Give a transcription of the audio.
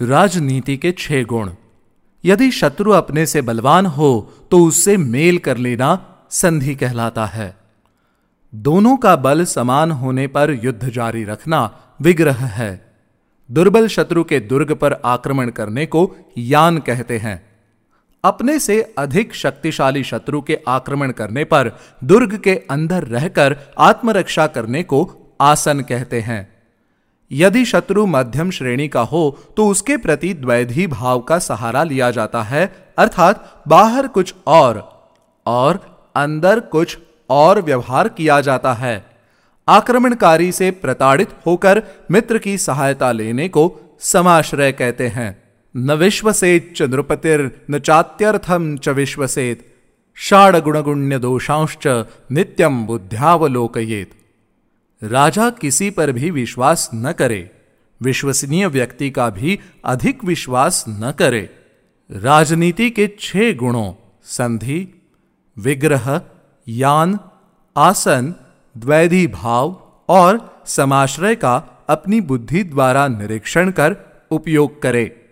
राजनीति के छह गुण। यदि शत्रु अपने से बलवान हो तो उससे मेल कर लेना संधि कहलाता है। दोनों का बल समान होने पर युद्ध जारी रखना विग्रह है। दुर्बल शत्रु के दुर्ग पर आक्रमण करने को यान कहते हैं। अपने से अधिक शक्तिशाली शत्रु के आक्रमण करने पर दुर्ग के अंदर रहकर आत्मरक्षा करने को आसन कहते हैं। यदि शत्रु मध्यम श्रेणी का हो तो उसके प्रति द्वैधी भाव का सहारा लिया जाता है, अर्थात बाहर कुछ और और अंदर कुछ और व्यवहार किया जाता है। आक्रमणकारी से प्रताड़ित होकर मित्र की सहायता लेने को समाश्रय कहते हैं। न विश्वसेत च न चात्यर्थम च विश्वसेत। षाड़ गुणगुण्य दोषांश्च नित्यम बुद्ध्यावलोकयेत। राजा किसी पर भी विश्वास न करे, विश्वसनीय व्यक्ति का भी अधिक विश्वास न करे। राजनीति के छह गुणों, संधि, विग्रह, यान, आसन, द्वैधी भाव और समाश्रय का अपनी बुद्धि द्वारा निरीक्षण कर उपयोग करे।